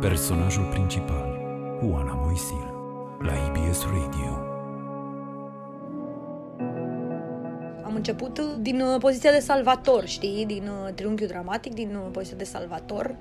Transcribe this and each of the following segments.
Personajul principal, Oana Moisil, la IBS Radio. Am început din uh, poziția de salvator, știi, din uh, triunghiul dramatic, din uh, poziția de salvator.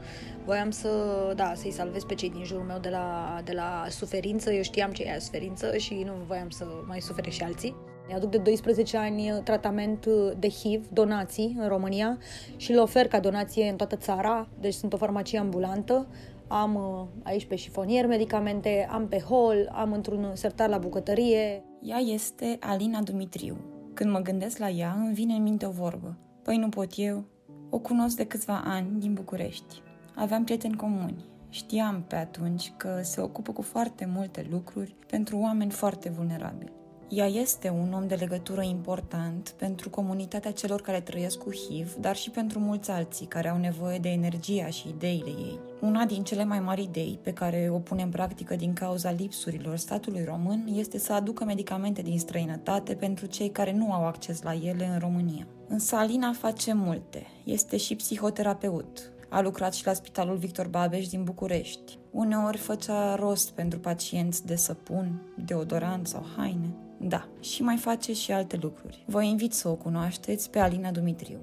Voiam să, da, să-i salvez pe cei din jurul meu de la, de la suferință. Eu știam ce e suferință și nu voiam să mai sufere și alții. Aduc de 12 ani tratament de HIV, donații în România și le ofer ca donație în toată țara, deci sunt o farmacie ambulantă. Am aici pe șifonier medicamente, am pe hol, am într-un sertar la bucătărie. Ea este Alina Dumitriu. Când mă gândesc la ea, îmi vine în minte o vorbă. Păi nu pot eu? O cunosc de câțiva ani din București. Aveam prieteni comuni. Știam pe atunci că se ocupă cu foarte multe lucruri pentru oameni foarte vulnerabili. Ea este un om de legătură important pentru comunitatea celor care trăiesc cu HIV, dar și pentru mulți alții care au nevoie de energia și ideile ei. Una din cele mai mari idei pe care o pune în practică din cauza lipsurilor statului român este să aducă medicamente din străinătate pentru cei care nu au acces la ele în România. Însă Alina face multe. Este și psihoterapeut. A lucrat și la Spitalul Victor Babeș din București. Uneori făcea rost pentru pacienți de săpun, deodorant sau haine. Da, și mai face și alte lucruri. Vă invit să o cunoașteți pe Alina Dumitriu.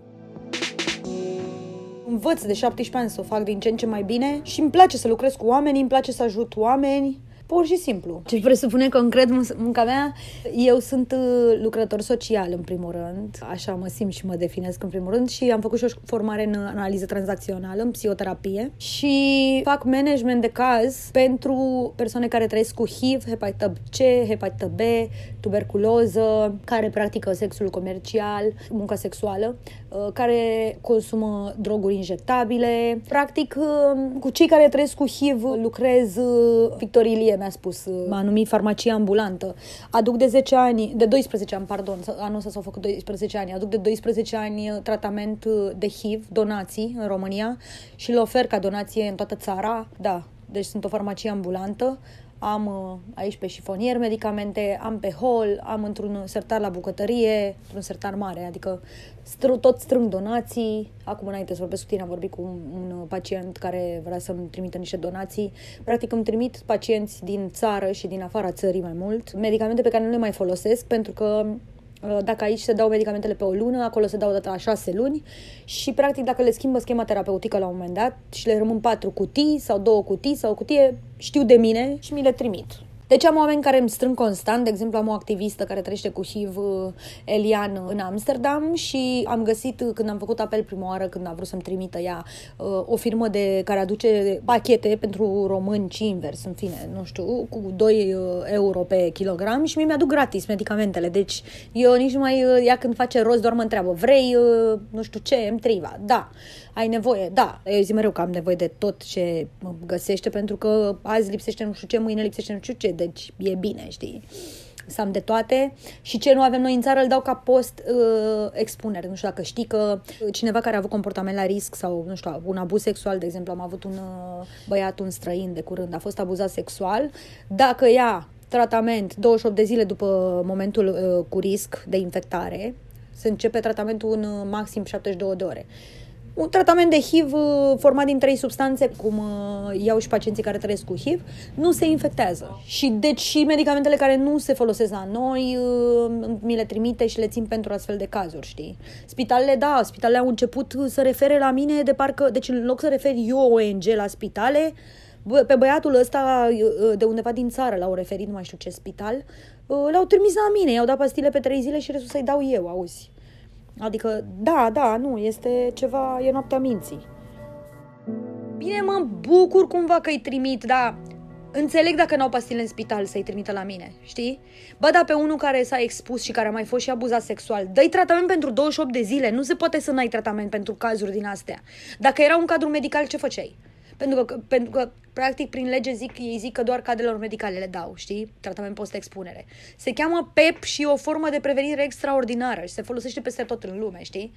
Învăț de 17 ani să o fac din ce în ce mai bine și îmi place să lucrez cu oameni, îmi place să ajut oameni Pur și simplu. Ce presupune că încred munca mea, eu sunt uh, lucrător social în primul rând, așa mă simt și mă definesc în primul rând. Și am făcut și o formare în analiză tranzacțională, în psihoterapie. Și fac management de caz pentru persoane care trăiesc cu HIV, hepatită C, hepatită B, tuberculoză, care practică sexul comercial, munca sexuală, uh, care consumă droguri injectabile. Practic, uh, cu cei care trăiesc cu HIV lucrez Victor Ilie mi-a spus, m-a numit farmacie ambulantă. Aduc de 10 ani, de 12 ani, pardon, anul ăsta s-au făcut 12 ani, aduc de 12 ani tratament de HIV, donații în România și le ofer ca donație în toată țara. Da, deci sunt o farmacie ambulantă am uh, aici pe șifonier medicamente, am pe hol, am într-un sertar la bucătărie, într-un sertar mare, adică str- tot strâng donații. Acum înainte să vorbesc cu tine, am vorbit cu un, un pacient care vrea să-mi trimită niște donații. Practic îmi trimit pacienți din țară și din afara țării mai mult, medicamente pe care nu le mai folosesc pentru că Uh, dacă aici se dau medicamentele pe o lună, acolo se dau data la șase luni și, practic, dacă le schimbă schema terapeutică la un moment dat și le rămân patru cutii sau două cutii sau o cutie, știu de mine și mi le trimit. Deci am oameni care îmi strâng constant, de exemplu am o activistă care trăiește cu HIV, uh, Elian, în Amsterdam și am găsit, uh, când am făcut apel prima oară, când a vrut să-mi trimită ea, uh, o firmă de care aduce pachete pentru români și invers, în fine, nu știu, cu 2 euro pe kilogram și mi aduc gratis medicamentele. Deci eu nici nu mai, ea când face rost, doar mă întreabă, vrei, nu știu ce, M-Triva? Da ai nevoie, da, eu zic mereu că am nevoie de tot ce mă găsește, pentru că azi lipsește nu știu ce, mâine lipsește nu știu ce, deci e bine, știi? să am de toate și ce nu avem noi în țară îl dau ca post uh, expunere. Nu știu dacă știi că cineva care a avut comportament la risc sau, nu știu, un abuz sexual, de exemplu, am avut un uh, băiat, un străin de curând, a fost abuzat sexual, dacă ia tratament 28 de zile după momentul uh, cu risc de infectare, se începe tratamentul în uh, maxim 72 de ore un tratament de HIV uh, format din trei substanțe, cum uh, iau și pacienții care trăiesc cu HIV, nu se infectează. Și deci și medicamentele care nu se folosesc la noi, uh, mi le trimite și le țin pentru astfel de cazuri, știi? Spitalele, da, spitalele au început să refere la mine de parcă, deci în loc să refer eu ONG la spitale, pe băiatul ăsta de undeva din țară l-au referit, nu mai știu ce spital, l-au trimis la mine, i-au dat pastile pe trei zile și restul să-i dau eu, auzi. Adică, da, da, nu, este ceva, e noaptea minții. Bine, mă bucur cumva că îi trimit, dar înțeleg dacă n-au pastile în spital să-i trimită la mine, știi? Bă, dar pe unul care s-a expus și care a mai fost și abuzat sexual, dă tratament pentru 28 de zile, nu se poate să n-ai tratament pentru cazuri din astea. Dacă era un cadru medical, ce făceai? Pentru că, pentru că, practic, prin lege zic, ei zic că doar cadrelor medicale le dau, știi? Tratament post-expunere. Se cheamă PEP și e o formă de prevenire extraordinară și se folosește peste tot în lume, știi?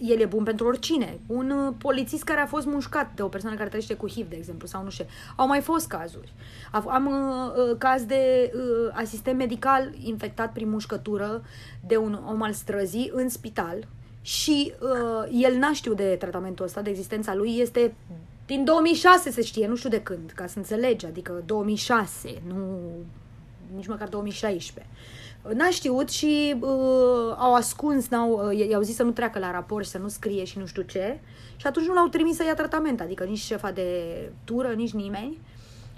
El e bun pentru oricine. Un uh, polițist care a fost mușcat de o persoană care trăiește cu HIV, de exemplu, sau nu știu. Au mai fost cazuri. Am uh, uh, caz de uh, asistent medical infectat prin mușcătură de un om al străzii în spital și uh, el n-a știut de tratamentul ăsta, de existența lui, este Din 2006 se știe, nu știu de când, ca să înțelegi, adică 2006, nu nici măcar 2016. N-a știut și uh, au ascuns, n-au, uh, i-au zis să nu treacă la raport și să nu scrie și nu știu ce. Și atunci nu l-au trimis să ia tratament, adică nici șefa de tură, nici nimeni.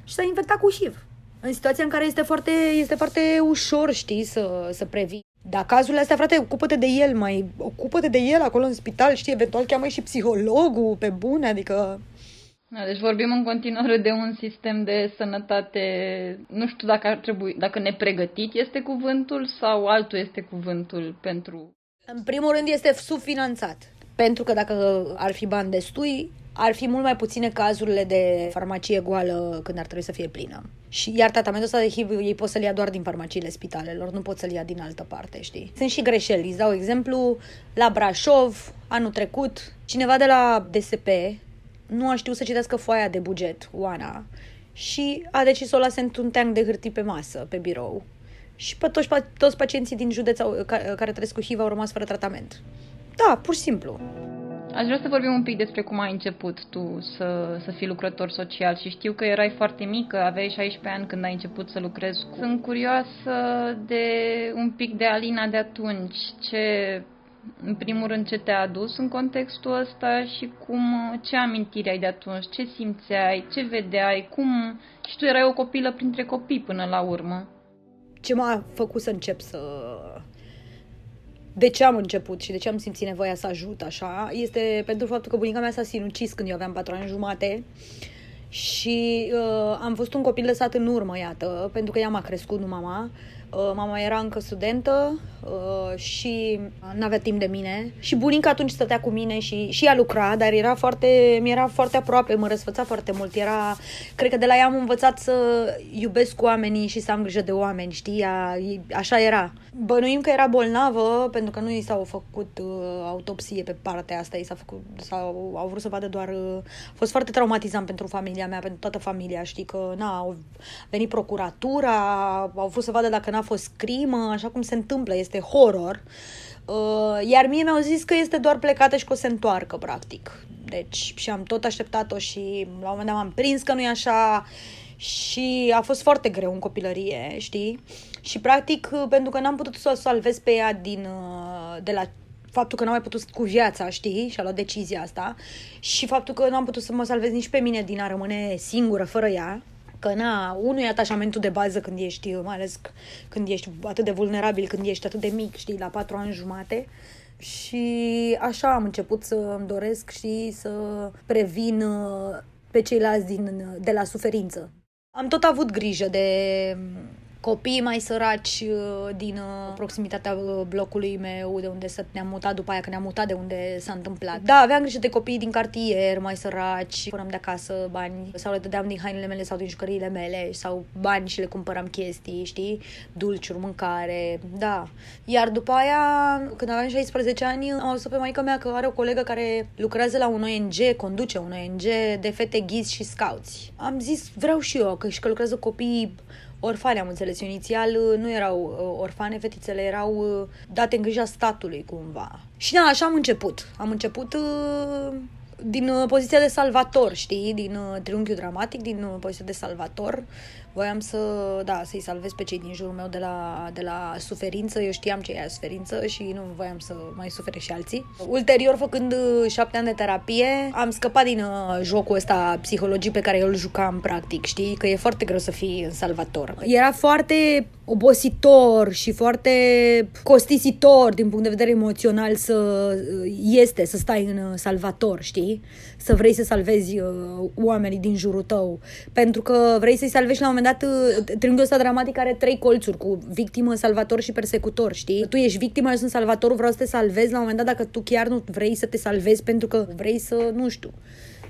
Și s-a infectat cu HIV. În situația în care este foarte, este foarte ușor, știi, să, să previi. Dar cazurile astea, frate, ocupă-te de el, mai ocupă-te de el acolo în spital, știi, eventual cheamă și psihologul pe bune, adică da, deci vorbim în continuare de un sistem de sănătate, nu știu dacă ar trebui, dacă nepregătit este cuvântul sau altul este cuvântul pentru... În primul rând este subfinanțat, pentru că dacă ar fi bani destui, ar fi mult mai puține cazurile de farmacie goală când ar trebui să fie plină. Și iar tratamentul ăsta de HIV ei pot să-l ia doar din farmaciile spitalelor, nu pot să-l ia din altă parte, știi? Sunt și greșeli. Îți dau exemplu, la Brașov, anul trecut, cineva de la DSP, nu a știut să citească foaia de buget, Oana, și a decis să o lase într-un teanc de hârtii pe masă, pe birou. Și pe toți, toți pacienții din județ au, care, care trăiesc cu HIV au rămas fără tratament. Da, pur și simplu. Aș vrea să vorbim un pic despre cum ai început tu să, să fii lucrător social și știu că erai foarte mică, aveai 16 ani când ai început să lucrezi cu... Sunt curioasă de un pic de Alina de atunci, ce în primul rând, ce te-a adus în contextul ăsta și cum, ce amintiri ai de atunci, ce simțeai, ce vedeai, cum... Și tu erai o copilă printre copii până la urmă. Ce m-a făcut să încep să... De ce am început și de ce am simțit nevoia să ajut așa, este pentru faptul că bunica mea s-a sinucis când eu aveam patru ani jumate și uh, am fost un copil lăsat în urmă, iată, pentru că ea m-a crescut, nu mama. Uh, mama era încă studentă uh, și nu avea timp de mine. Și bunica atunci stătea cu mine și, și ea lucra, dar era foarte, mi era foarte aproape, mă răsfăța foarte mult. Era, cred că de la ea am învățat să iubesc oamenii și să am grijă de oameni, știi? Ea, așa era. Bănuim că era bolnavă pentru că nu i s-au făcut uh, autopsie pe partea asta, i s-a făcut, sau au vrut să vadă doar... Uh, a fost foarte traumatizant pentru familia mea, pentru toată familia, știi că, na, au venit procuratura, au vrut să vadă dacă n-a fost crimă, așa cum se întâmplă, este horror. Uh, iar mie mi-au zis că este doar plecată și că o se întoarcă, practic. Deci, și am tot așteptat-o și la un moment dat m-am prins că nu e așa și a fost foarte greu în copilărie, știi? Și practic, pentru că n-am putut să o salvez pe ea din, uh, de la faptul că n-am mai putut cu viața, știi, și a luat decizia asta și faptul că n-am putut să mă salvez nici pe mine din a rămâne singură fără ea, că na, unul e atașamentul de bază când ești, mai ales când ești atât de vulnerabil, când ești atât de mic, știi, la patru ani jumate. Și așa am început să îmi doresc și să previn uh, pe ceilalți din, de la suferință. Am tot avut grijă de copii mai săraci uh, din uh, proximitatea uh, blocului meu, de unde ne-am mutat după aia, că ne-am mutat de unde s-a întâmplat. Da, aveam grijă de copii din cartier, mai săraci, puneam de acasă bani sau le dădeam din hainele mele sau din jucăriile mele sau bani și le cumpăram chestii, știi, dulciuri, mâncare, da. Iar după aia, când aveam 16 ani, am auzit pe maica mea că are o colegă care lucrează la un ONG, conduce un ONG de fete ghizi și scouți. Am zis, vreau și eu, că și că lucrează copii orfane, am înțeles. Inițial uh, nu erau uh, orfane, fetițele erau uh, date în grija statului cumva. Și da, așa am început. Am început din poziția de salvator, știi, din triunghiul dramatic, din poziția de salvator, voiam să, da, să-i salvez pe cei din jurul meu de la, de la suferință. Eu știam ce e suferință și nu voiam să mai sufere și alții. Ulterior, făcând uh, șapte ani de terapie, am scăpat din uh, jocul ăsta psihologii pe care eu îl jucam practic, știi? Că e foarte greu să fii în salvator. Era foarte obositor și foarte costisitor din punct de vedere emoțional să uh, este, să stai în salvator, știi? Să vrei să salvezi oamenii din jurul tău. Pentru că vrei să-i salvezi la un moment moment dat uh, triunghiul ăsta dramatic are trei colțuri cu victimă, salvator și persecutor, știi? Tu ești victima, eu sunt salvatorul, vreau să te salvezi la un moment dat dacă tu chiar nu vrei să te salvezi pentru că vrei să, nu știu,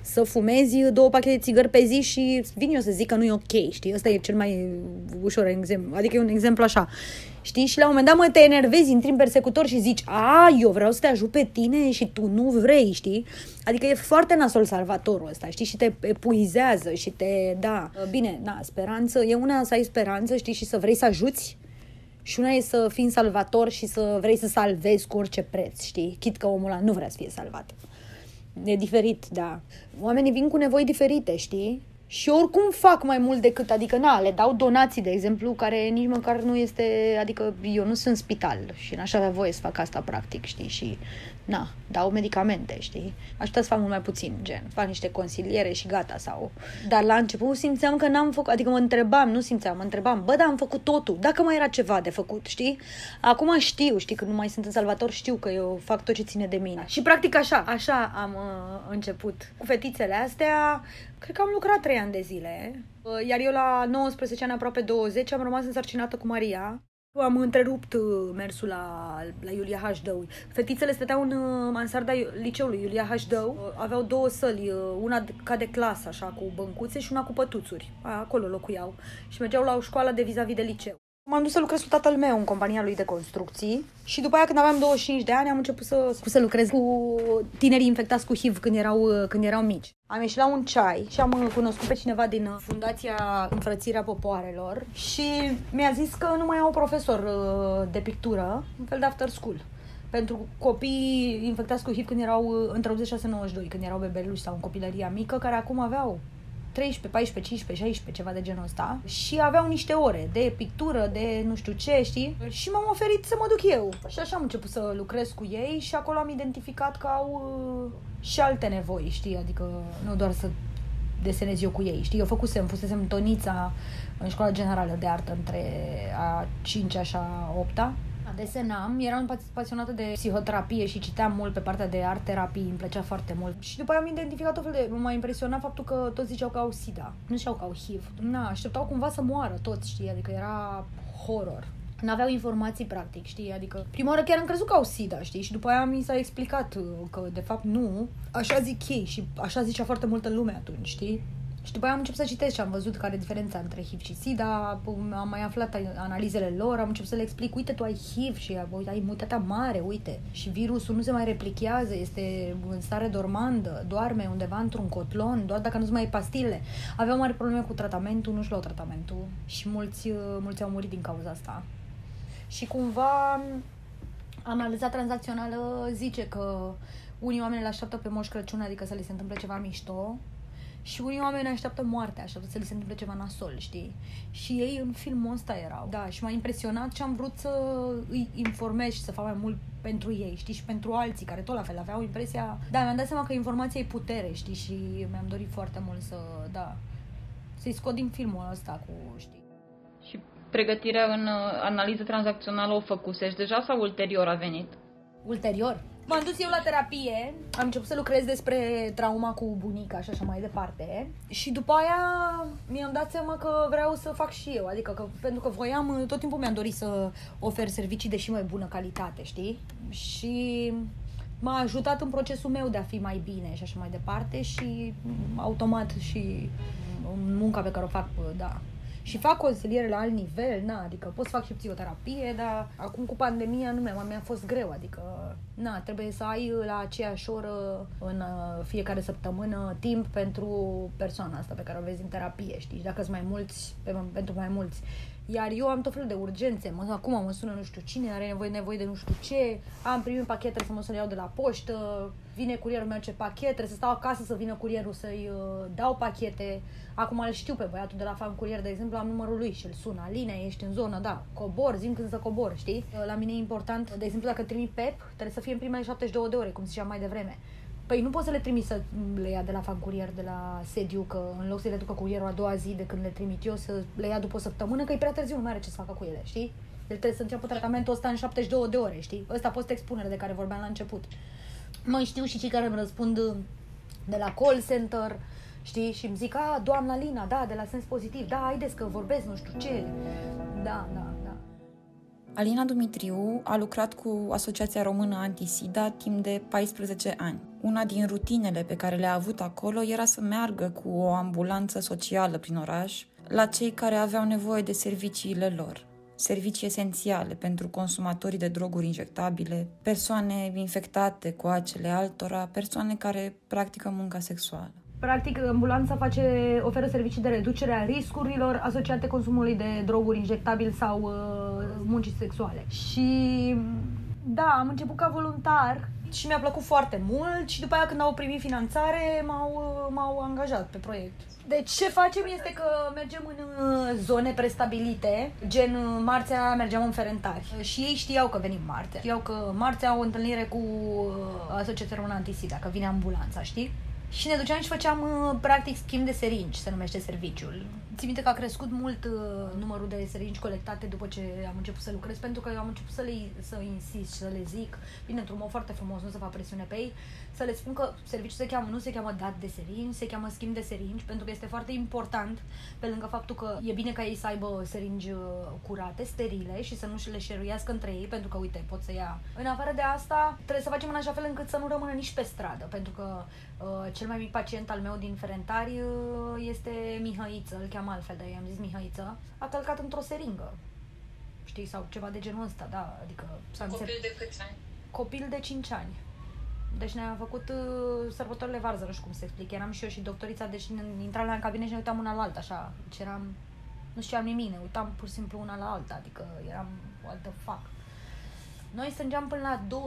să fumezi două pachete de țigări pe zi și vin eu să zic că nu e ok, știi? Ăsta e cel mai ușor exemplu. Adică e un exemplu așa. Știi? Și la un moment dat, mă, te enervezi, intri în persecutor și zici, a, eu vreau să te ajut pe tine și tu nu vrei, știi? Adică e foarte nasol salvatorul ăsta, știi? Și te epuizează și te, da, bine, da, speranță, e una să ai speranță, știi, și să vrei să ajuți, și una e să fii salvator și să vrei să salvezi cu orice preț, știi? Chit că omul ăla nu vrea să fie salvat. E diferit, da. Oamenii vin cu nevoi diferite, știi? Și oricum fac mai mult decât, adică na, le dau donații, de exemplu, care nici măcar nu este, adică eu nu sunt spital și n-aș avea voie să fac asta practic, știi, și na, dau medicamente, știi? Aș putea să fac mult mai puțin, gen, fac niște consiliere și gata, sau... Dar la început simțeam că n-am făcut, adică mă întrebam, nu simțeam, mă întrebam, bă, dar am făcut totul, dacă mai era ceva de făcut, știi? Acum știu, știi, că nu mai sunt în Salvator, știu că eu fac tot ce ține de mine. Și practic așa, așa am uh, început. Cu fetițele astea, cred că am lucrat trei ani de zile, uh, iar eu la 19 ani, aproape 20, am rămas însărcinată cu Maria. Am întrerupt uh, mersul la, la Iulia H. Dău. Fetițele stăteau în uh, mansarda liceului Iulia H. Dău. Uh, aveau două săli, una ca de clasă, așa, cu băncuțe și una cu pătuțuri. Acolo locuiau. Și mergeau la o școală de vis-a-vis de liceu. M-am dus să lucrez cu tatăl meu în compania lui de construcții și după aia când aveam 25 de ani am început să, să lucrez cu tinerii infectați cu HIV când erau, când erau mici. Am ieșit la un ceai și am cunoscut pe cineva din Fundația Înfrățirea Popoarelor și mi-a zis că nu mai au profesor uh, de pictură, un fel de after school pentru copii infectați cu HIV când erau uh, între 86-92, când erau bebeluși sau în copilăria mică, care acum aveau 13, 14, 15, 16, ceva de genul ăsta și aveau niște ore de pictură, de nu știu ce, știi? Și m-am oferit să mă duc eu. Și așa am început să lucrez cu ei și acolo am identificat că au uh, și alte nevoi, știi? Adică nu doar să desenez eu cu ei, știi? Eu făcusem, fusesem tonița în școala generală de artă între a 5-a și a 8-a desenam, eram pasionată de psihoterapie și citeam mult pe partea de art terapii, îmi plăcea foarte mult. Și după aia am identificat o fel de... M-a impresionat faptul că toți ziceau că au SIDA, nu ziceau că au HIV. Na, așteptau cumva să moară toți, știi, adică era horror. N-aveau informații practic, știi? Adică prima oară chiar am crezut că au SIDA, știi? Și după aia mi s-a explicat uh, că de fapt nu. Așa zic ei și așa zicea foarte multă lume atunci, știi? Și după aia am început să citesc și am văzut care e diferența între HIV și SIDA, am mai aflat analizele lor, am început să le explic, uite, tu ai HIV și uite, ai imunitatea mare, uite, și virusul nu se mai replichează, este în stare dormandă, doarme undeva într-un cotlon, doar dacă nu-ți mai ai pastile. Aveau mari probleme cu tratamentul, nu-și luau tratamentul și mulți, mulți au murit din cauza asta. Și cumva analiza tranzacțională zice că unii oameni îl așteaptă pe Moș Crăciun, adică să li se întâmple ceva mișto, și unii oameni așteaptă moartea, așteaptă să li se întâmple ceva nasol, știi? Și ei în filmul ăsta erau. Da, și m-a impresionat și am vrut să îi informez și să fac mai mult pentru ei, știi, și pentru alții care tot la fel aveau impresia... Da, mi-am dat seama că informația e putere, știi, și mi-am dorit foarte mult să, da, să-i scot din filmul ăsta cu, știi. Și pregătirea în uh, analiză tranzacțională o făcusești deja sau ulterior a venit? Ulterior. M-am dus eu la terapie, am început să lucrez despre trauma cu bunica și așa mai departe. Și după aia mi-am dat seama că vreau să fac și eu, adică că, pentru că voiam, tot timpul mi-am dorit să ofer servicii de și mai bună calitate, știi? Și m-a ajutat în procesul meu de a fi mai bine și așa mai departe și automat și munca pe care o fac, da, și fac consiliere la alt nivel, na, adică pot să fac și psihoterapie, dar acum cu pandemia nu mi-a, mi-a fost greu, adică na, trebuie să ai la aceeași oră în uh, fiecare săptămână timp pentru persoana asta pe care o vezi în terapie, știi? Și dacă sunt mai mulți, pe, pentru mai mulți. Iar eu am tot felul de urgențe. Mă, acum mă sună nu știu cine, are nevoie, nevoie de nu știu ce, am primit pachet, trebuie să mă sun iau de la poștă, vine curierul meu ce pachet, trebuie să stau acasă să vină curierul să-i uh, dau pachete. Acum îl știu pe băiatul de la fan curier, de exemplu, am numărul lui și îl sun. Aline, ești în zonă, da, cobor, zim când să cobor, știi? La mine e important, de exemplu, dacă trimit PEP, trebuie să fie în primele 72 de ore, cum ziceam mai devreme. Păi nu poți să le trimiți să le ia de la fan curier, de la sediu, că în loc să le ducă curierul a doua zi de când le trimit eu, să le ia după o săptămână, că e prea târziu, nu mai are ce să facă cu ele, știi? El trebuie să înceapă tratamentul ăsta în 72 de ore, știi? Ăsta a fost expunere de care vorbeam la început. Mai știu și cei care îmi răspund de la call center, știi? Și îmi zic, a, doamna Lina, da, de la sens pozitiv, da, haideți că vorbesc, nu știu ce. Da, da, da. Alina Dumitriu a lucrat cu Asociația Română Antisida timp de 14 ani. Una din rutinele pe care le-a avut acolo era să meargă cu o ambulanță socială prin oraș la cei care aveau nevoie de serviciile lor servicii esențiale pentru consumatorii de droguri injectabile, persoane infectate cu acele altora, persoane care practică munca sexuală. Practic, ambulanța face, oferă servicii de reducere a riscurilor asociate consumului de droguri injectabile sau uh, muncii sexuale. Și da, am început ca voluntar și mi-a plăcut foarte mult și după aia când au primit finanțare m-au, m-au angajat pe proiect. Deci ce facem este că mergem în uh, zone prestabilite, gen uh, marțea mergeam în Ferentari și ei știau că venim marțea. Știau că marțea au o întâlnire cu uh, Asociația Română Antisida, că vine ambulanța, știi? Și ne duceam și făceam, uh, practic, schimb de seringi, se numește serviciul. Țin minte că a crescut mult uh, numărul de seringi colectate după ce am început să lucrez, pentru că eu am început să le să insist și să le zic, bine, într-un mod foarte frumos, nu să fac presiune pe ei, să le spun că serviciul se cheamă, nu se cheamă dat de seringi, se cheamă schimb de seringi, pentru că este foarte important, pe lângă faptul că e bine ca ei să aibă seringi uh, curate, sterile și să nu și le șeruiască între ei, pentru că, uite, pot să ia. În afară de asta, trebuie să facem în așa fel încât să nu rămână nici pe stradă, pentru că uh, cel mai mic pacient al meu din Ferentari uh, este Mihăiță, îl cheamă altfel, dar i-am zis Mihăiță, a călcat într-o seringă. Știi, sau ceva de genul ăsta, da, adică s-a Copil de câți ani? Copil de 5 ani. Deci ne-a făcut uh, sărbătorile varză, nu știu cum să explic. Eram și eu și doctorița, deci ne- intram la în cabinet și ne uitam una la alta, așa. Deci eram, nu știam nimic, ne uitam pur și simplu una la alta, adică eram, what the fuck. Noi strângeam până la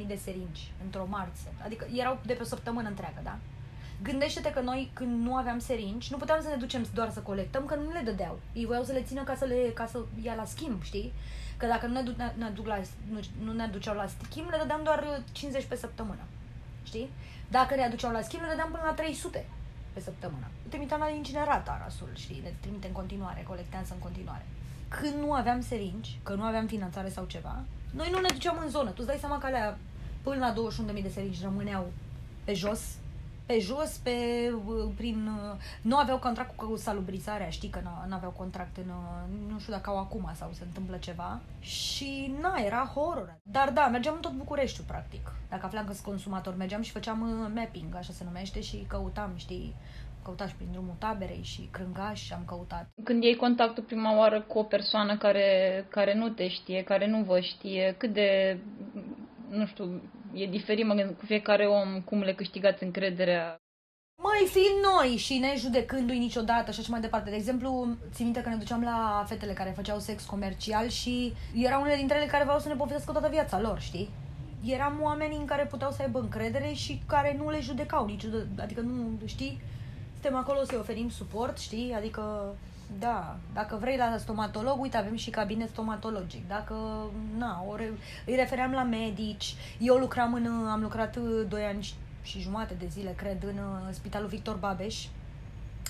21.000 de seringi într-o marță. Adică erau de pe o săptămână întreagă, da? Gândește-te că noi, când nu aveam seringi, nu puteam să ne ducem doar să colectăm, că nu le dădeau. Ei voiau să le țină ca să, le, ca să ia la schimb, știi? Că dacă nu ne, du- ne, ne, aduc la, nu, nu ne aduceau la schimb, le dădeam doar uh, 50 pe săptămână. Știi? Dacă ne aduceau la schimb, le dădeam până la 300 pe săptămână. Trimiteam la incinerat Arasul, știi? Le trimite în continuare, colectează în continuare. Când nu aveam seringi, că nu aveam finanțare sau ceva, noi nu ne duceam în zonă. Tu îți dai seama că alea până la 21.000 de seringi rămâneau pe jos, pe jos, pe, uh, prin... uh, Nu aveau contract cu salubrizarea, știi că nu aveau contract în... uh, Nu știu dacă au acum sau se întâmplă ceva. Și, na, era horror. Dar da, mergeam în tot Bucureștiul, practic. Dacă aflam că sunt consumator, mergeam și făceam uh, mapping, așa se numește, și căutam, știi, căutat și prin drumul taberei și crângași am căutat. Când iei contactul prima oară cu o persoană care, care nu te știe, care nu vă știe, cât de, nu știu, e diferit, mă gândesc, cu fiecare om, cum le câștigați încrederea. Mai fiind noi și ne judecându-i niciodată și așa mai departe. De exemplu, țin minte că ne duceam la fetele care făceau sex comercial și erau unele dintre ele care vreau să ne povestească toată viața lor, știi? Eram oameni în care puteau să aibă încredere și care nu le judecau niciodată. Adică nu, știi? Suntem acolo să-i oferim suport, știi? Adică, da, dacă vrei la stomatolog, uite, avem și cabinet stomatologic. Dacă, na, ori îi refeream la medici. Eu lucram în, am lucrat uh, doi ani și- și jumate de zile, cred, în uh, Spitalul Victor Babeș,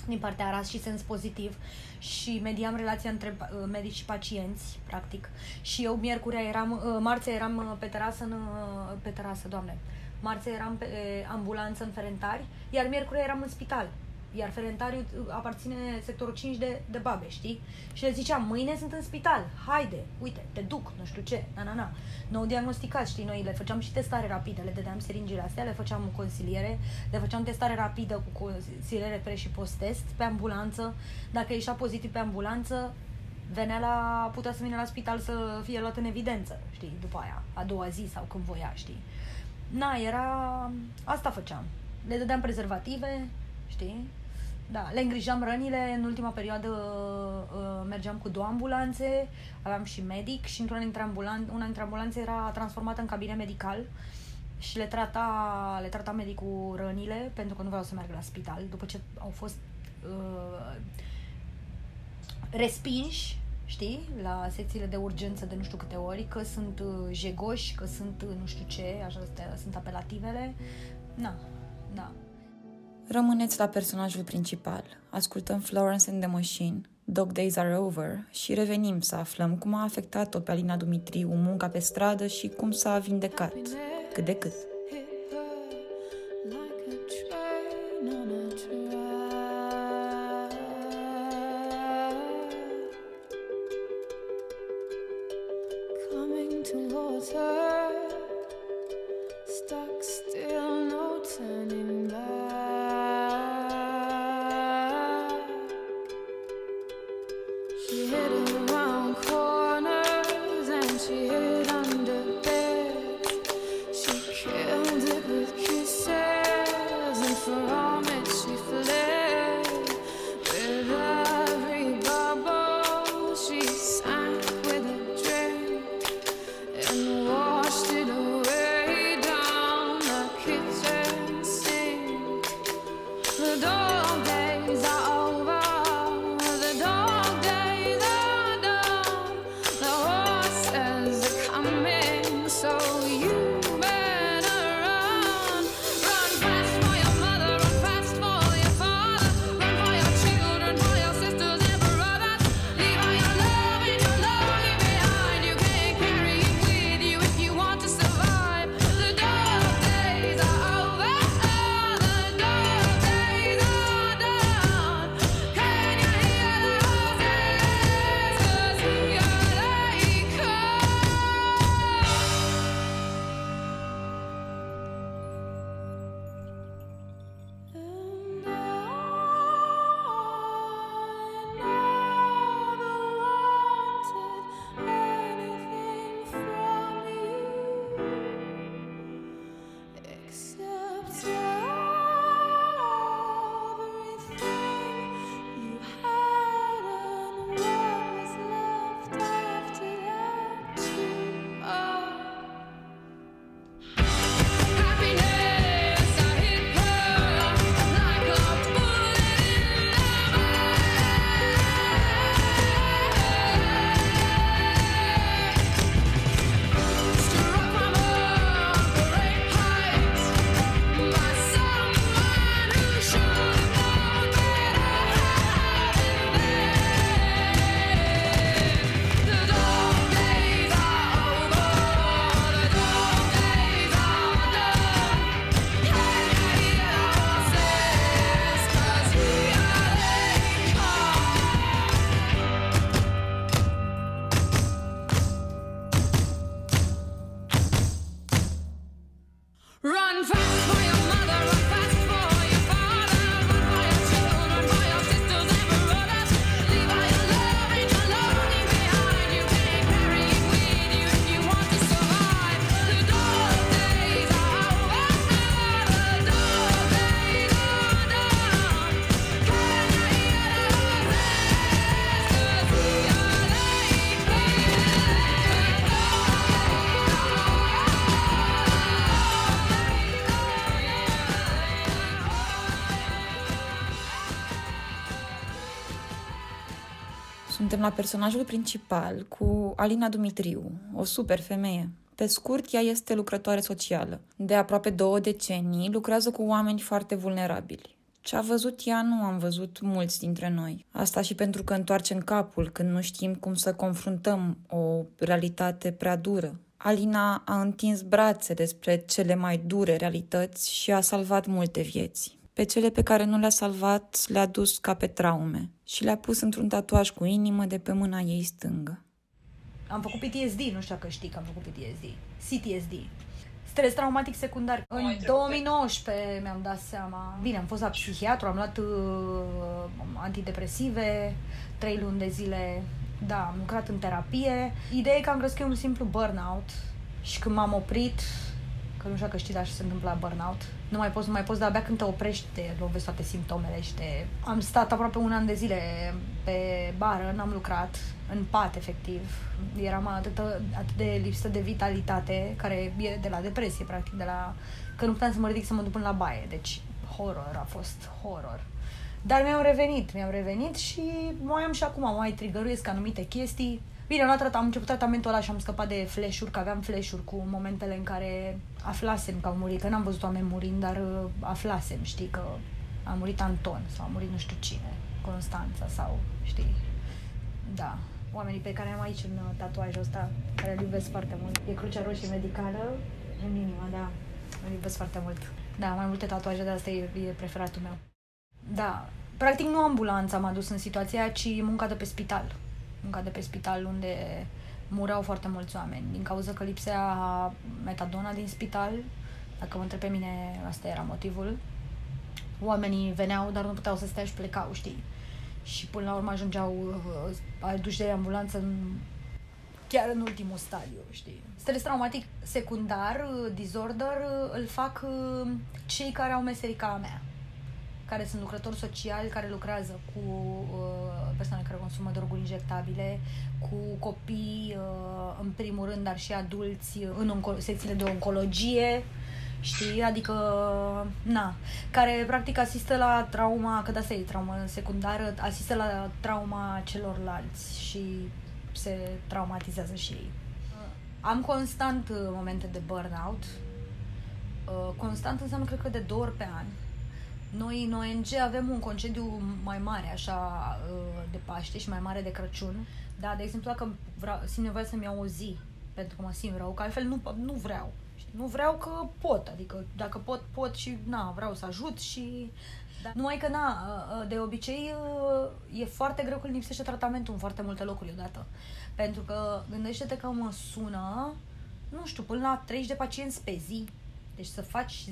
din partea Aras și sens pozitiv și mediam relația între uh, medici și pacienți, practic. Și eu miercurea eram, uh, marțea eram uh, pe terasă, în, uh, pe terasă, doamne, marțea eram pe uh, ambulanță în Ferentari, iar miercurea eram în spital. Iar Ferentariu uh, aparține sectorul 5 de, de babe, știi? Și le ziceam, mâine sunt în spital, haide, uite, te duc, nu știu ce, na, na, na. Nou diagnosticat, știi, noi le făceam și testare rapidă, le dădeam seringile astea, le făceam consiliere, le făceam testare rapidă cu consiliere pre și post-test pe ambulanță. Dacă ieșea pozitiv pe ambulanță, venea la, putea să vină la spital să fie luat în evidență, știi, după aia, a doua zi sau când voia, știi. Na, era... Asta făceam. Le dădeam prezervative, știi? Da, le îngrijam rănile. În ultima perioadă uh, mergeam cu două ambulanțe, aveam și medic și într-una dintre ambulan- una dintre ambulanțe era transformată în cabinet medical și le trata, le trata medicul rănile pentru că nu vreau să meargă la spital după ce au fost uh, respinși știi, la secțiile de urgență de nu știu câte ori, că sunt uh, jegoși, că sunt uh, nu știu ce, așa astea sunt apelativele. Na, da. Rămâneți la personajul principal. Ascultăm Florence and the Machine, Dog Days Are Over și revenim să aflăm cum a afectat-o pe Alina Dumitriu munca pe stradă și cum s-a vindecat, cât de cât. Personajul principal cu Alina Dumitriu, o super femeie. Pe scurt, ea este lucrătoare socială. De aproape două decenii lucrează cu oameni foarte vulnerabili. Ce a văzut ea nu am văzut mulți dintre noi. Asta și pentru că întoarcem capul când nu știm cum să confruntăm o realitate prea dură. Alina a întins brațe despre cele mai dure realități și a salvat multe vieți. Pe cele pe care nu le-a salvat le-a dus ca pe traume și le-a pus într-un tatuaj cu inimă de pe mâna ei stângă. Am făcut PTSD, nu știu dacă știi că am făcut PTSD. CTSD. Stres traumatic secundar. În 2019 mi-am dat seama. Bine, am fost la psihiatru, am luat uh, antidepresive, trei luni de zile. Da, am lucrat în terapie. Ideea e că am crezut că e un simplu burnout. Și când m-am oprit, că nu știu dacă știi, dar ce se întâmplă la burnout. Nu mai poți, nu mai poți, dar abia când te oprești, te lovezi toate simptomele și te... Am stat aproape un an de zile pe bară, n-am lucrat, în pat, efectiv. Eram atât, atât de lipsă de vitalitate, care e de la depresie, practic, de la... Că nu puteam să mă ridic să mă duc până la baie, deci horror, a fost horror. Dar mi-am revenit, mi-am revenit și mai am și acum, mai trigăruiesc anumite chestii. Bine, am, luat, am început tratamentul ăla și am scăpat de flash-uri, că aveam flash-uri cu momentele în care aflasem că au murit, că n-am văzut oameni murind, dar uh, aflasem, știi, că a murit Anton sau a murit nu știu cine, Constanța sau, știi, da. Oamenii pe care am aici în uh, tatuajul ăsta, care îl iubesc foarte mult. E Crucea Roșie Medicală, în inima, da, îl iubesc foarte mult. Da, mai multe tatuaje, dar asta e, e preferatul meu. Da, practic nu ambulanța m-a dus în situația aia, ci munca de pe spital. Munca de pe spital unde mureau foarte mulți oameni din cauza că lipsea metadona din spital. Dacă mă întreb pe mine, asta era motivul. Oamenii veneau, dar nu puteau să stea și plecau, știi? Și până la urmă ajungeau uh, aduși de ambulanță în, chiar în ultimul stadiu, știi? Stres traumatic secundar, uh, disorder, uh, îl fac uh, cei care au meserica a mea care sunt lucrători sociali, care lucrează cu uh, persoane care consumă droguri injectabile, cu copii, uh, în primul rând, dar și adulți în onco- secțiile de oncologie, știi? Adică, na, care practic asistă la trauma, că de asta e trauma secundară, asistă la trauma celorlalți și se traumatizează și ei. Am constant uh, momente de burnout. Uh, Constant înseamnă, cred că, de două ori pe an. Noi în ONG avem un concediu mai mare, așa, uh, de Paște și mai mare de Crăciun. Da, de exemplu, dacă vreau, simt nevoie să-mi iau o zi, pentru că mă simt rău, că altfel nu, nu vreau. știi? Nu vreau că pot, adică dacă pot, pot și, na, vreau să ajut și... Da. Numai că, na, uh, uh, de obicei uh, e foarte greu când lipsește tratamentul în foarte multe locuri odată. Pentru că gândește-te că mă sună, nu știu, până la 30 de pacienți pe zi. Deci să faci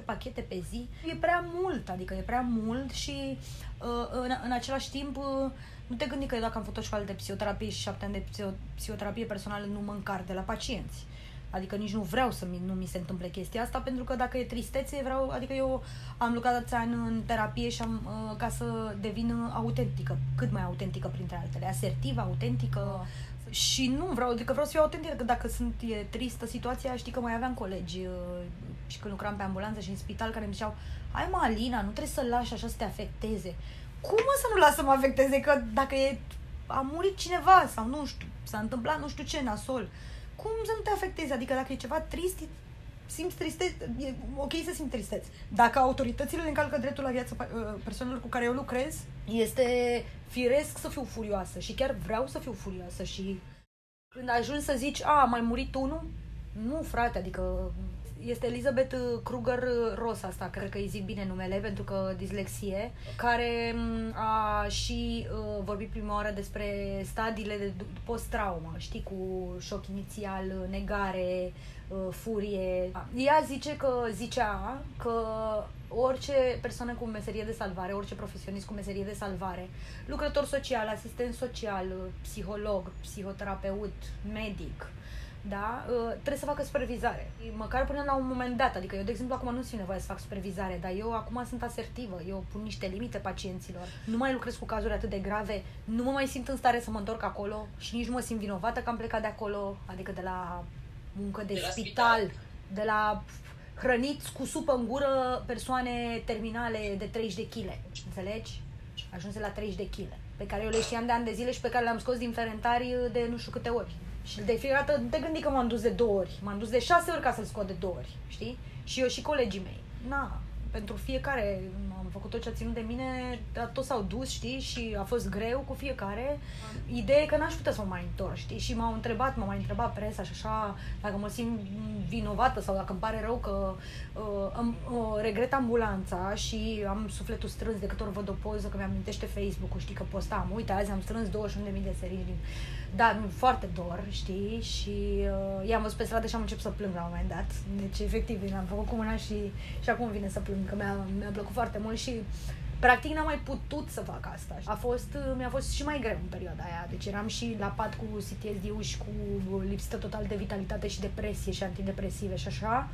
10-15 pachete pe zi e prea mult, adică e prea mult și uh, în, în același timp uh, nu te gândi că eu dacă am făcut o școală de psihoterapie și șapte ani de psiho- psihoterapie personală nu mă încar de la pacienți. Adică nici nu vreau să mi, nu mi se întâmple chestia asta, pentru că dacă e tristețe, vreau, adică eu am lucrat atâția ani în terapie și am, uh, ca să devin autentică, cât mai autentică printre altele, asertivă, autentică, și nu vreau, adică vreau să fiu autentică, că dacă sunt e tristă situația, știi că mai aveam colegi uh, și când lucram pe ambulanță și în spital care îmi ziceau hai mă, Alina, nu trebuie să lași așa să te afecteze. Cum mă să nu las să mă afecteze? Că dacă e, a murit cineva sau nu știu, s-a întâmplat nu știu ce nasol, cum să nu te afecteze? Adică dacă e ceva trist, e- simți tristețe, e ok să simți tristețe. Dacă autoritățile le încalcă dreptul la viață uh, persoanelor cu care eu lucrez, este firesc să fiu furioasă și chiar vreau să fiu furioasă și când ajungi să zici, a, a mai murit unul? Nu, frate, adică este Elizabeth Kruger Ross asta, cred că îi zic bine numele, pentru că dislexie, care m, a și uh, vorbit prima oară despre stadiile de d- post-traumă, știi, cu șoc inițial, negare, uh, furie. Ea zice că, zicea că orice persoană cu meserie de salvare, orice profesionist cu meserie de salvare, lucrător social, asistent social, psiholog, psihoterapeut, medic, da, uh, trebuie să facă supervizare. Măcar până la un moment dat. Adică eu, de exemplu, acum nu simt nevoie să fac supervizare, dar eu acum sunt asertivă. Eu pun niște limite pacienților. Nu mai lucrez cu cazuri atât de grave. Nu mă mai simt în stare să mă întorc acolo și nici nu mă simt vinovată că am plecat de acolo, adică de la muncă de, De la spital, spital. de la hrăniți cu supă în gură persoane terminale de 30 de kg. Înțelegi? Ajunse la 30 de kg. pe care eu le știam de ani de zile și pe care le-am scos din ferentari de nu știu câte ori. Și de fiecare dată nu te gândi că m-am dus de două ori. M-am dus de șase ori ca să-l scot de două ori, știi? Și eu și colegii mei. Na, pentru fiecare am făcut tot ce a ținut de mine, dar toți s-au dus, știi, și a fost greu cu fiecare. Ideea e că n-aș putea să mă mai întorc, știi, și m-au întrebat, m-au mai întrebat presa și așa, dacă mă simt vinovată sau dacă îmi pare rău că uh, îmi, uh, regret ambulanța și am sufletul strâns de câte ori văd o poză că mi-am amintește Facebook-ul, știi, că postam, uite, azi am strâns 21.000 de serii. Da, foarte dor, știi, și uh, i-am văzut pe stradă și am început să plâng la un moment dat. Deci, efectiv, l-am făcut cu mâna și, și acum vine să plâng, că mi-a, mi-a plăcut foarte mult și practic n-am mai putut să fac asta. A fost, mi-a fost și mai greu în perioada aia. Deci eram și la pat cu CTSD și cu lipsită total de vitalitate și depresie și antidepresive și așa.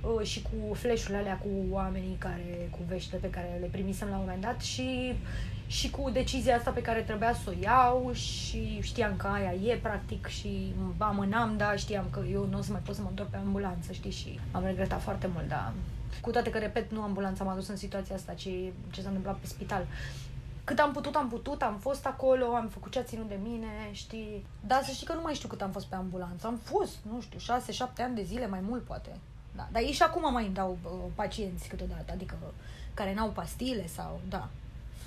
Uh, și cu flash-urile alea cu oamenii care, cu veștile pe care le primisem la un moment dat și și cu decizia asta pe care trebuia să o iau și știam că aia e practic și amânam, da, știam că eu nu o să mai pot să mă întorc pe ambulanță, știi, și am regretat foarte mult, da. Cu toate că, repet, nu ambulanța m-a dus în situația asta, ci ce s-a întâmplat pe spital. Cât am putut, am putut, am fost acolo, am făcut ce a ținut de mine, știi. Dar să știi că nu mai știu cât am fost pe ambulanță. Am fost, nu știu, șase, șapte ani de zile, mai mult poate. Da. Dar ei și acum mai îmi dau uh, pacienți câteodată, adică care n-au pastile sau, da,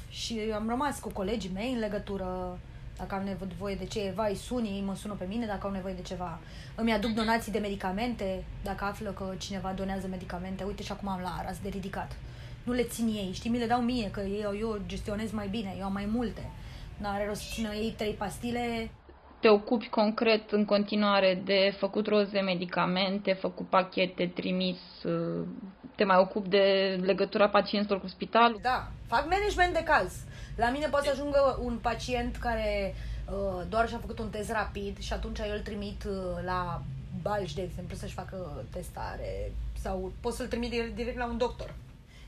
și am rămas cu colegii mei în legătură dacă am nevoie de ceva, îi sun, ei mă sună pe mine dacă au nevoie de ceva. Îmi aduc donații de medicamente, dacă află că cineva donează medicamente. Uite și acum am la Aras de ridicat. Nu le țin ei, știi, mi le dau mie, că eu, eu gestionez mai bine, eu am mai multe. N-are rost să țină ei trei pastile, te ocupi concret în continuare de făcut rost de medicamente, făcut pachete, trimis, uh, te mai ocupi de legătura pacienților cu spitalul? Da, fac management de caz. La mine poate să ajungă un pacient care uh, doar și-a făcut un test rapid și atunci eu îl trimit uh, la Balș, de exemplu, să-și facă testare sau pot să-l trimit direct, direct la un doctor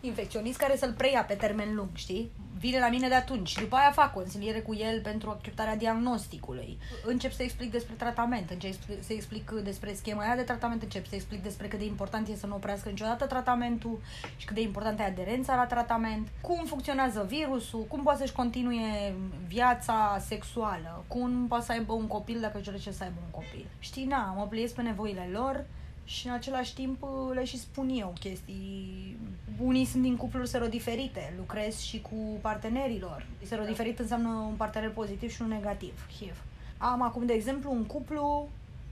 infecționist care să-l preia pe termen lung, știi? Vine la mine de atunci și după aia fac consiliere cu el pentru acceptarea diagnosticului. Încep să explic despre tratament, încep să explic despre schema aia de tratament, încep să explic despre cât de important e să nu oprească niciodată tratamentul și cât de importantă e aderența la tratament, cum funcționează virusul, cum poate să-și continue viața sexuală, cum poate să aibă un copil dacă își dorește să aibă un copil. Știi, na, mă pliez pe nevoile lor și în același timp le și spun eu chestii. Unii sunt din cupluri serodiferite, lucrez și cu partenerilor. Serodiferit înseamnă un partener pozitiv și un negativ, HIV. Am acum, de exemplu, un cuplu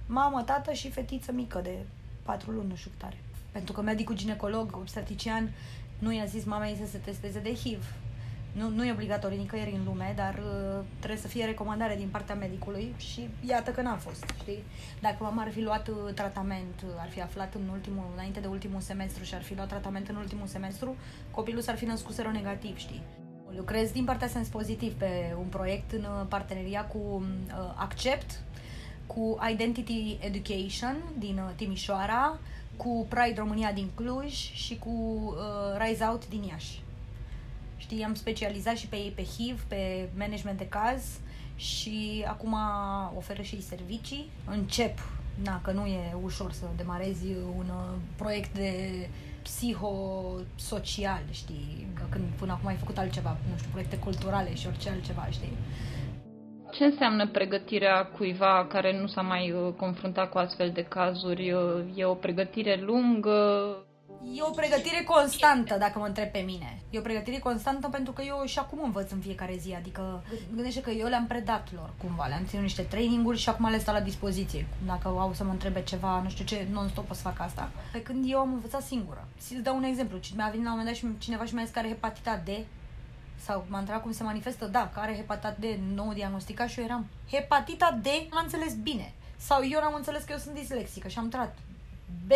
mamă, tată și fetiță mică de patru luni, nu știu tare. Pentru că medicul ginecolog, obstetrician, nu i-a zis mamei să se testeze de HIV nu, nu e obligatoriu nicăieri în lume, dar uh, trebuie să fie recomandare din partea medicului și iată că n-a fost, știi? Dacă mama ar fi luat uh, tratament, uh, ar fi aflat în ultimul, înainte de ultimul semestru și ar fi luat tratament în ultimul semestru, copilul s-ar fi născut seronegativ, știi? Lucrez din partea sens pozitiv pe un proiect în uh, parteneria cu uh, Accept, cu Identity Education din uh, Timișoara, cu Pride România din Cluj și cu uh, Rise Out din Iași. Știi, am specializat și pe ei pe HIV, pe management de caz și acum oferă și servicii. Încep, na, că nu e ușor să demarezi un uh, proiect de psihosocial, știi, că când până acum ai făcut altceva, nu știu, proiecte culturale și orice altceva, știi. Ce înseamnă pregătirea cuiva care nu s-a mai uh, confruntat cu astfel de cazuri? Uh, e o pregătire lungă? E o pregătire constantă, dacă mă întreb pe mine. E o pregătire constantă pentru că eu și acum învăț în fiecare zi. Adică, gândește că eu le-am predat lor cumva. Le-am ținut niște traininguri și acum le stau la dispoziție. Dacă au să mă întrebe ceva, nu știu ce, non-stop o să fac asta. Pe când eu am învățat singură. Să-ți dau un exemplu. Mi-a venit la un moment dat și cineva și mi-a zis că are hepatita D sau m-a întrebat cum se manifestă, da, că are hepatita D nou diagnosticat și eu eram hepatita D, m-a înțeles bine. Sau eu n-am înțeles că eu sunt dislexică și am trat B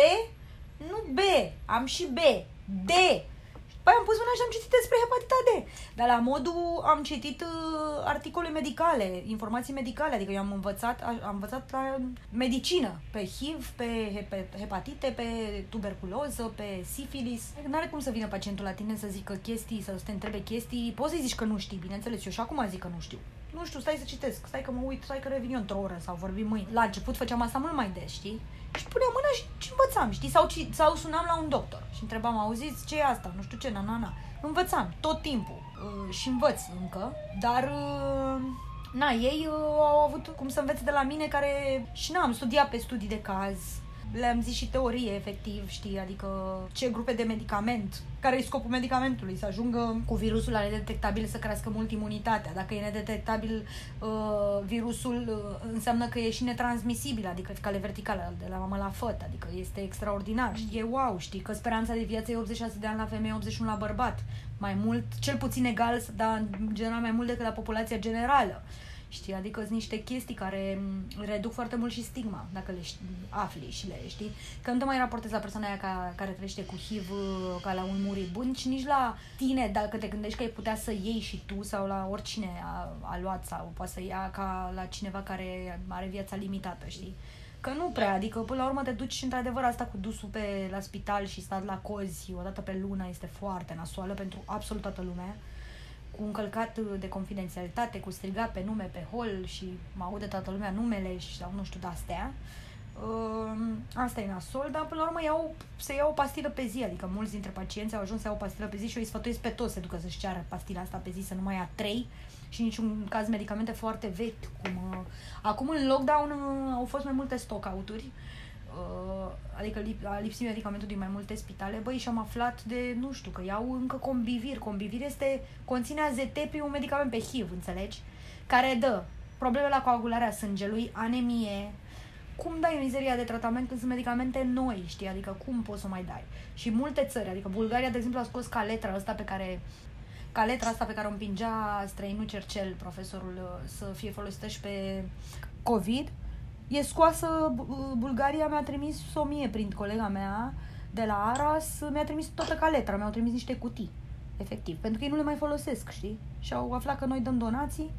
nu B, am și B. D. Păi am pus mâna și am citit despre hepatita D. Dar la modul am citit uh, articole medicale, informații medicale, adică eu am învățat, am învățat la medicină, pe HIV, pe hepatite, pe tuberculoză, pe sifilis. Nu are cum să vină pacientul la tine să zică chestii, să te întrebe chestii. Poți să zici că nu știi, bineînțeles, eu și acum zic că nu știu. Nu știu, stai să citesc, stai că mă uit, stai că revin eu într-o oră sau vorbim mâine. La început făceam asta mult mai des, știi? Și puneam mâna și, și învățam, știi? Sau, sau sunam la un doctor și întrebam, auziți, ce e asta? Nu știu ce, na, na, na. Învățam tot timpul. uh, și învăț încă, dar uh, na, ei uh, au avut cum să învețe de la mine care și n-am studiat pe studii de caz, le-am zis și teorie, efectiv, știi, adică ce grupe de medicament, care e scopul medicamentului, să ajungă cu virusul la nedetectabil să crească mult imunitatea. Dacă e nedetectabil uh, virusul, uh, înseamnă că e și netransmisibil, adică cale verticală, de la mamă la făt, adică este extraordinar. E wow, știi, că speranța de viață e 86 de ani la femeie, 81 la bărbat. Mai mult, cel puțin egal, dar în general mai mult decât la populația generală. Știi? Adică sunt niște chestii care m, reduc foarte mult și stigma, dacă le știi, afli și le știi. Că nu te mai raportezi la persoana aia ca, care trăiește cu HIV uh, ca la un muribund, ci nici la tine, dacă te gândești că ai putea să iei și tu sau la oricine a, a luat sau poate să ia ca la cineva care are viața limitată, știi? Că nu prea, adică până la urmă te duci și într-adevăr asta cu dusul pe la spital și stat la cozi o dată pe lună este foarte nasoală pentru absolut toată lumea cu încălcat de confidențialitate, cu strigat pe nume pe hol și mă aude toată lumea numele și sau nu știu de-astea. Uh, asta e nasol, dar până la urmă iau, se ia o pastilă pe zi, adică mulți dintre pacienți au ajuns să iau o pastilă pe zi și eu îi sfătuiesc pe toți să ducă să-și ceară pastila asta pe zi, să nu mai ia trei și niciun caz medicamente foarte vechi. Cum, uh, acum în lockdown uh, au fost mai multe stock-out-uri, uh, adică lip, a lipsit medicamentul din mai multe spitale, băi, și am aflat de, nu știu, că iau încă combivir. Combivir este, conține azetepri, un medicament pe HIV, înțelegi? Care dă probleme la coagularea sângelui, anemie, cum dai mizeria de tratament când sunt medicamente noi, știi? Adică cum poți să o mai dai? Și multe țări, adică Bulgaria, de exemplu, a scos caletra asta pe care caletra asta pe care o împingea străinul Cercel, profesorul, uh, să fie folosită și pe COVID, e scoasă, Bu- Bulgaria mi-a trimis o mie prin colega mea de la Aras, mi-a trimis toată caletra, mi-au trimis niște cutii, efectiv, pentru că ei nu le mai folosesc, știi? Și au aflat că noi dăm donații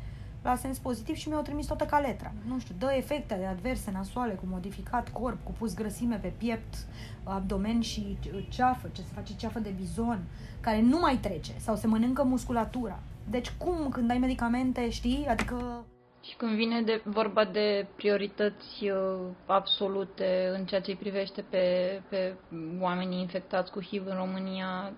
la sens pozitiv și mi-au trimis toată caletra. Nu știu, dă efecte adverse nasoale cu modificat corp, cu pus grăsime pe piept, abdomen și ceafă, ce se face ceafă de bizon, care nu mai trece sau se mănâncă musculatura. Deci cum când ai medicamente, știi? Adică Și când vine de vorba de priorități uh, absolute în ceea ce îi privește pe, pe oamenii infectați cu HIV în România,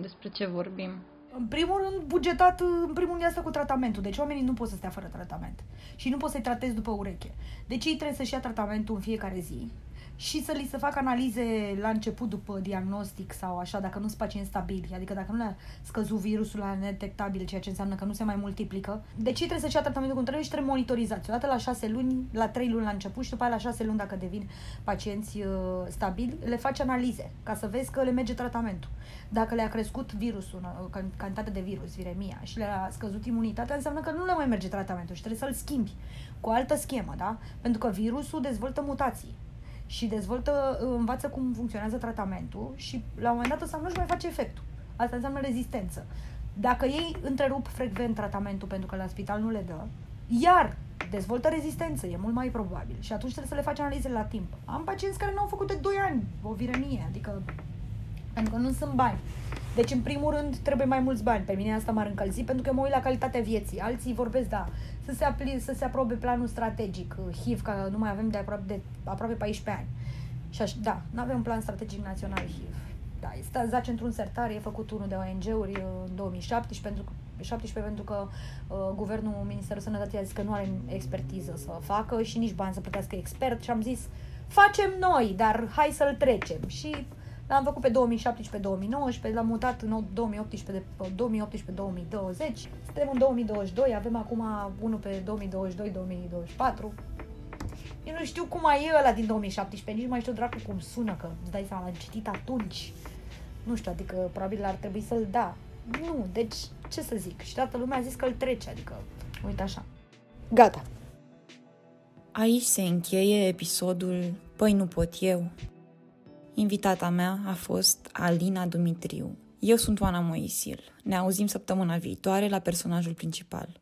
despre ce vorbim? În primul rând, bugetat, în primul rând, e asta cu tratamentul. Deci oamenii nu pot să stea fără tratament. Și nu poți să-i tratezi după ureche. Deci ei trebuie să-și ia tratamentul în fiecare zi și să li se facă analize la început după diagnostic sau așa, dacă nu sunt pacienți stabili, adică dacă nu le-a scăzut virusul la nedetectabil, ceea ce înseamnă că nu se mai multiplică. Deci ei trebuie să-și ia tratamentul cum trebuie și trebuie monitorizați. Odată la șase luni, la trei luni la început și după aia la șase luni, dacă devin pacienți uh, stabili, le faci analize ca să vezi că le merge tratamentul. Dacă le-a crescut virusul, uh, can- cantitatea de virus, viremia, și le-a scăzut imunitatea, înseamnă că nu le mai merge tratamentul și trebuie să-l schimbi cu o altă schemă, da? Pentru că virusul dezvoltă mutații și dezvoltă, învață cum funcționează tratamentul și la un moment dat ăsta nu-și mai face efectul. Asta înseamnă rezistență. Dacă ei întrerup frecvent tratamentul pentru că la spital nu le dă, iar dezvoltă rezistență, e mult mai probabil. Și atunci trebuie să le faci analize la timp. Am pacienți care nu au făcut de 2 ani o viremie, adică pentru că nu sunt bani. Deci, în primul rând, trebuie mai mulți bani. Pe mine asta m-ar încălzi, pentru că mă uit la calitatea vieții. Alții vorbesc, da, să se, apli, să se aprobe planul strategic, uh, HIV, că nu mai avem de aproape, de aproape 14 ani. Și aș, da, nu avem un plan strategic național HIV. Da, este zace într-un sertar, e făcut unul de ONG-uri uh, în 2017, pentru că 17 pentru că uh, guvernul, Ministerul Sănătății a zis că nu are expertiză să facă și nici bani să plătească expert și am zis facem noi, dar hai să-l trecem. Și L-am făcut pe 2017-2019, l-am mutat în 2018 de 2018-2020. Suntem în 2022, avem acum unul pe 2022-2024. Eu nu știu cum mai e ăla din 2017, nici nu mai știu dracu cum sună, că îți dai seama, l-am citit atunci. Nu știu, adică probabil ar trebui să-l da. Nu, deci ce să zic? Și toată lumea a zis că îl trece, adică uite așa. Gata. Aici se încheie episodul Păi nu pot eu. Invitata mea a fost Alina Dumitriu. Eu sunt Oana Moisil. Ne auzim săptămâna viitoare la personajul principal.